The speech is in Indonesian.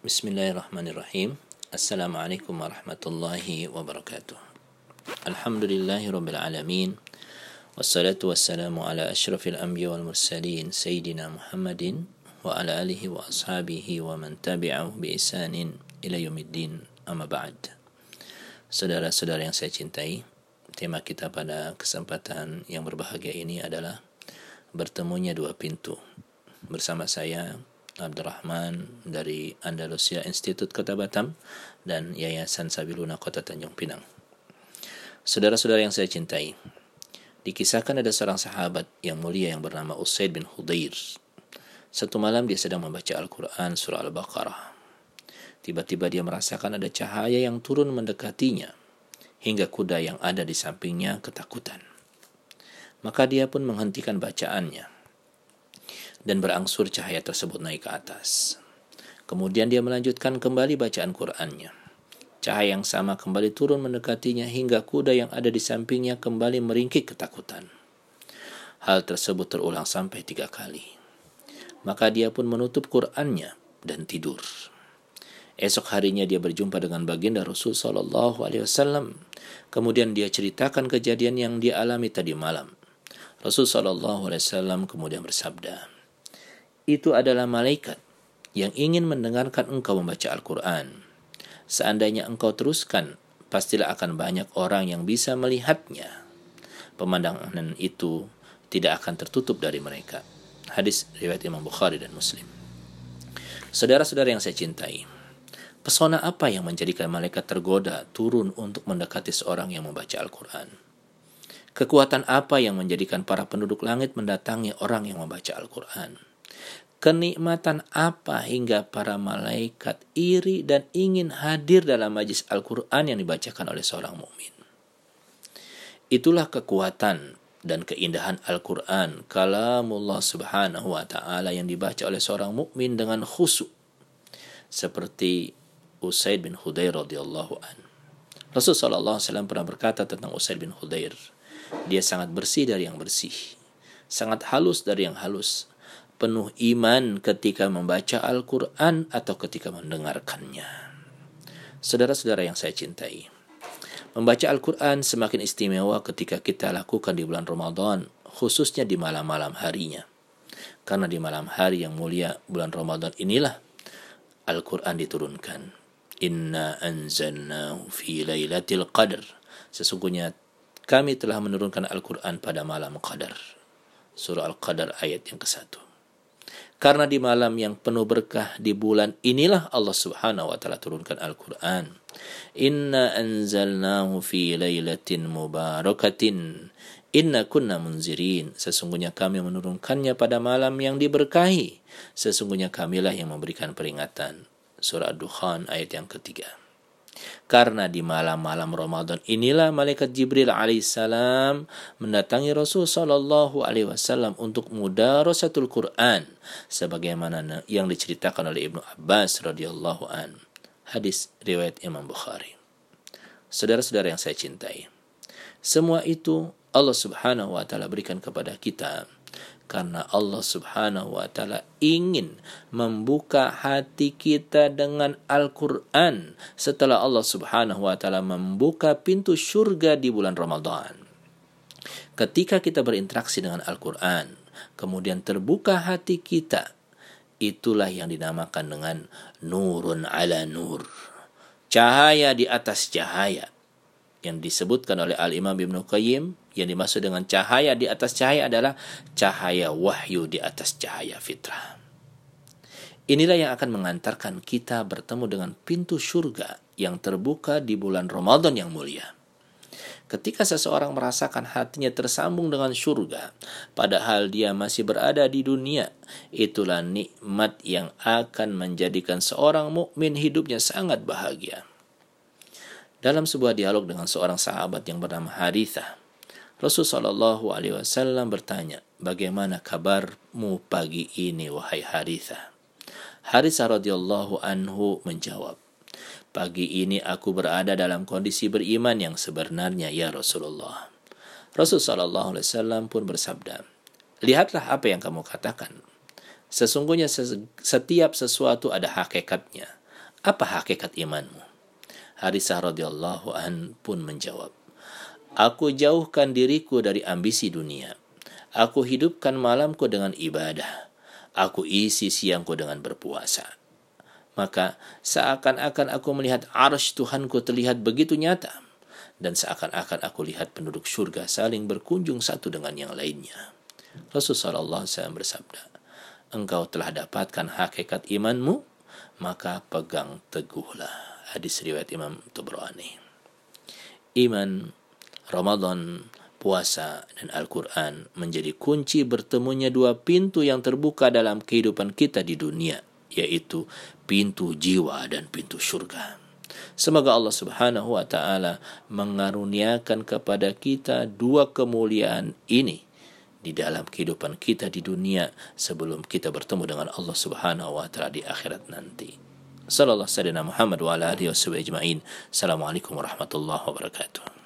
Bismillahirrahmanirrahim. Assalamualaikum warahmatullahi wabarakatuh. Alhamdulillahi rabbil alamin. Wassalatu wassalamu ala ashrafil anbiya wal mursalin sayyidina Muhammadin wa ala alihi wa ashabihi wa man tabi'ahu bi isanin ila yaumiddin. Amma ba'd. Saudara-saudara yang saya cintai, tema kita pada kesempatan yang berbahagia ini adalah bertemunya dua pintu. Bersama saya Abdurrahman dari Andalusia Institute Kota Batam dan Yayasan Sabiluna Kota Tanjung Pinang. Saudara-saudara yang saya cintai, dikisahkan ada seorang sahabat yang mulia yang bernama Usaid bin Hudair. Satu malam dia sedang membaca Al-Quran surah Al-Baqarah. Tiba-tiba dia merasakan ada cahaya yang turun mendekatinya, hingga kuda yang ada di sampingnya ketakutan. Maka dia pun menghentikan bacaannya dan berangsur cahaya tersebut naik ke atas. Kemudian dia melanjutkan kembali bacaan Qur'annya. Cahaya yang sama kembali turun mendekatinya hingga kuda yang ada di sampingnya kembali meringkik ketakutan. Hal tersebut terulang sampai tiga kali. Maka dia pun menutup Qur'annya dan tidur. Esok harinya dia berjumpa dengan baginda Rasul Shallallahu Alaihi Wasallam. Kemudian dia ceritakan kejadian yang dia alami tadi malam. Rasul Shallallahu Alaihi Wasallam kemudian bersabda, itu adalah malaikat yang ingin mendengarkan engkau membaca Al-Quran. Seandainya engkau teruskan, pastilah akan banyak orang yang bisa melihatnya. Pemandangan itu tidak akan tertutup dari mereka. Hadis riwayat Imam Bukhari dan Muslim. Saudara-saudara yang saya cintai, pesona apa yang menjadikan malaikat tergoda turun untuk mendekati seorang yang membaca Al-Quran? Kekuatan apa yang menjadikan para penduduk langit mendatangi orang yang membaca Al-Quran? Kenikmatan apa hingga para malaikat iri dan ingin hadir dalam majlis Al-Quran yang dibacakan oleh seorang mukmin. Itulah kekuatan dan keindahan Al-Quran, kalamullah subhanahu wa ta'ala yang dibaca oleh seorang mukmin dengan khusyuk. Seperti Usaid bin Hudair radhiyallahu an. Rasulullah SAW pernah berkata tentang Usaid bin Hudair, dia sangat bersih dari yang bersih, sangat halus dari yang halus, penuh iman ketika membaca Al-Quran atau ketika mendengarkannya. Saudara-saudara yang saya cintai, membaca Al-Quran semakin istimewa ketika kita lakukan di bulan Ramadan, khususnya di malam-malam harinya. Karena di malam hari yang mulia bulan Ramadan inilah Al-Quran diturunkan. Inna anzalnahu fi lailatul qadr. Sesungguhnya kami telah menurunkan Al-Quran pada malam Qadar. Surah Al-Qadar ayat yang ke-1. Karena di malam yang penuh berkah di bulan inilah Allah Subhanahu wa taala turunkan Al-Qur'an. Inna anzalnahu fi lailatin mubarakatin. Inna kunna munzirin. Sesungguhnya kami menurunkannya pada malam yang diberkahi. Sesungguhnya kamilah yang memberikan peringatan. Surah Ad-Dukhan ayat yang ketiga. Karena di malam-malam Ramadan inilah malaikat Jibril alaihissalam mendatangi Rasul sallallahu alaihi wasallam untuk mudarasatul Quran sebagaimana yang diceritakan oleh Ibnu Abbas radhiyallahu an. Hadis riwayat Imam Bukhari. Saudara-saudara yang saya cintai, semua itu Allah Subhanahu wa taala berikan kepada kita karena Allah Subhanahu wa taala ingin membuka hati kita dengan Al-Qur'an setelah Allah Subhanahu wa taala membuka pintu surga di bulan Ramadan. Ketika kita berinteraksi dengan Al-Qur'an, kemudian terbuka hati kita, itulah yang dinamakan dengan nurun ala nur. Cahaya di atas cahaya yang disebutkan oleh Al-Imam Ibnu Qayyim yang dimaksud dengan cahaya di atas cahaya adalah cahaya wahyu di atas cahaya fitrah. Inilah yang akan mengantarkan kita bertemu dengan pintu surga yang terbuka di bulan Ramadan yang mulia. Ketika seseorang merasakan hatinya tersambung dengan surga, padahal dia masih berada di dunia, itulah nikmat yang akan menjadikan seorang mukmin hidupnya sangat bahagia. Dalam sebuah dialog dengan seorang sahabat yang bernama Harithah, Rasul Wasallam bertanya, bagaimana kabarmu pagi ini wahai Haritha? Haritha radhiyallahu anhu menjawab, pagi ini aku berada dalam kondisi beriman yang sebenarnya ya Rasulullah. Rasul Shallallahu Alaihi pun bersabda, lihatlah apa yang kamu katakan. Sesungguhnya setiap sesuatu ada hakikatnya. apa hakikat imanmu? Harisah radhiyallahu an pun menjawab, Aku jauhkan diriku dari ambisi dunia. Aku hidupkan malamku dengan ibadah. Aku isi siangku dengan berpuasa. Maka seakan-akan aku melihat arsh Tuhanku terlihat begitu nyata. Dan seakan-akan aku lihat penduduk surga saling berkunjung satu dengan yang lainnya. Rasulullah SAW bersabda, Engkau telah dapatkan hakikat imanmu, maka pegang teguhlah. Hadis riwayat Imam Tubrani. Iman, Ramadan, puasa, dan Al-Quran menjadi kunci bertemunya dua pintu yang terbuka dalam kehidupan kita di dunia, yaitu pintu jiwa dan pintu surga. Semoga Allah Subhanahu wa taala mengaruniakan kepada kita dua kemuliaan ini di dalam kehidupan kita di dunia sebelum kita bertemu dengan Allah Subhanahu wa taala di akhirat nanti. Sallallahu alaihi Muhammad wa ala alihi Assalamualaikum warahmatullahi wabarakatuh.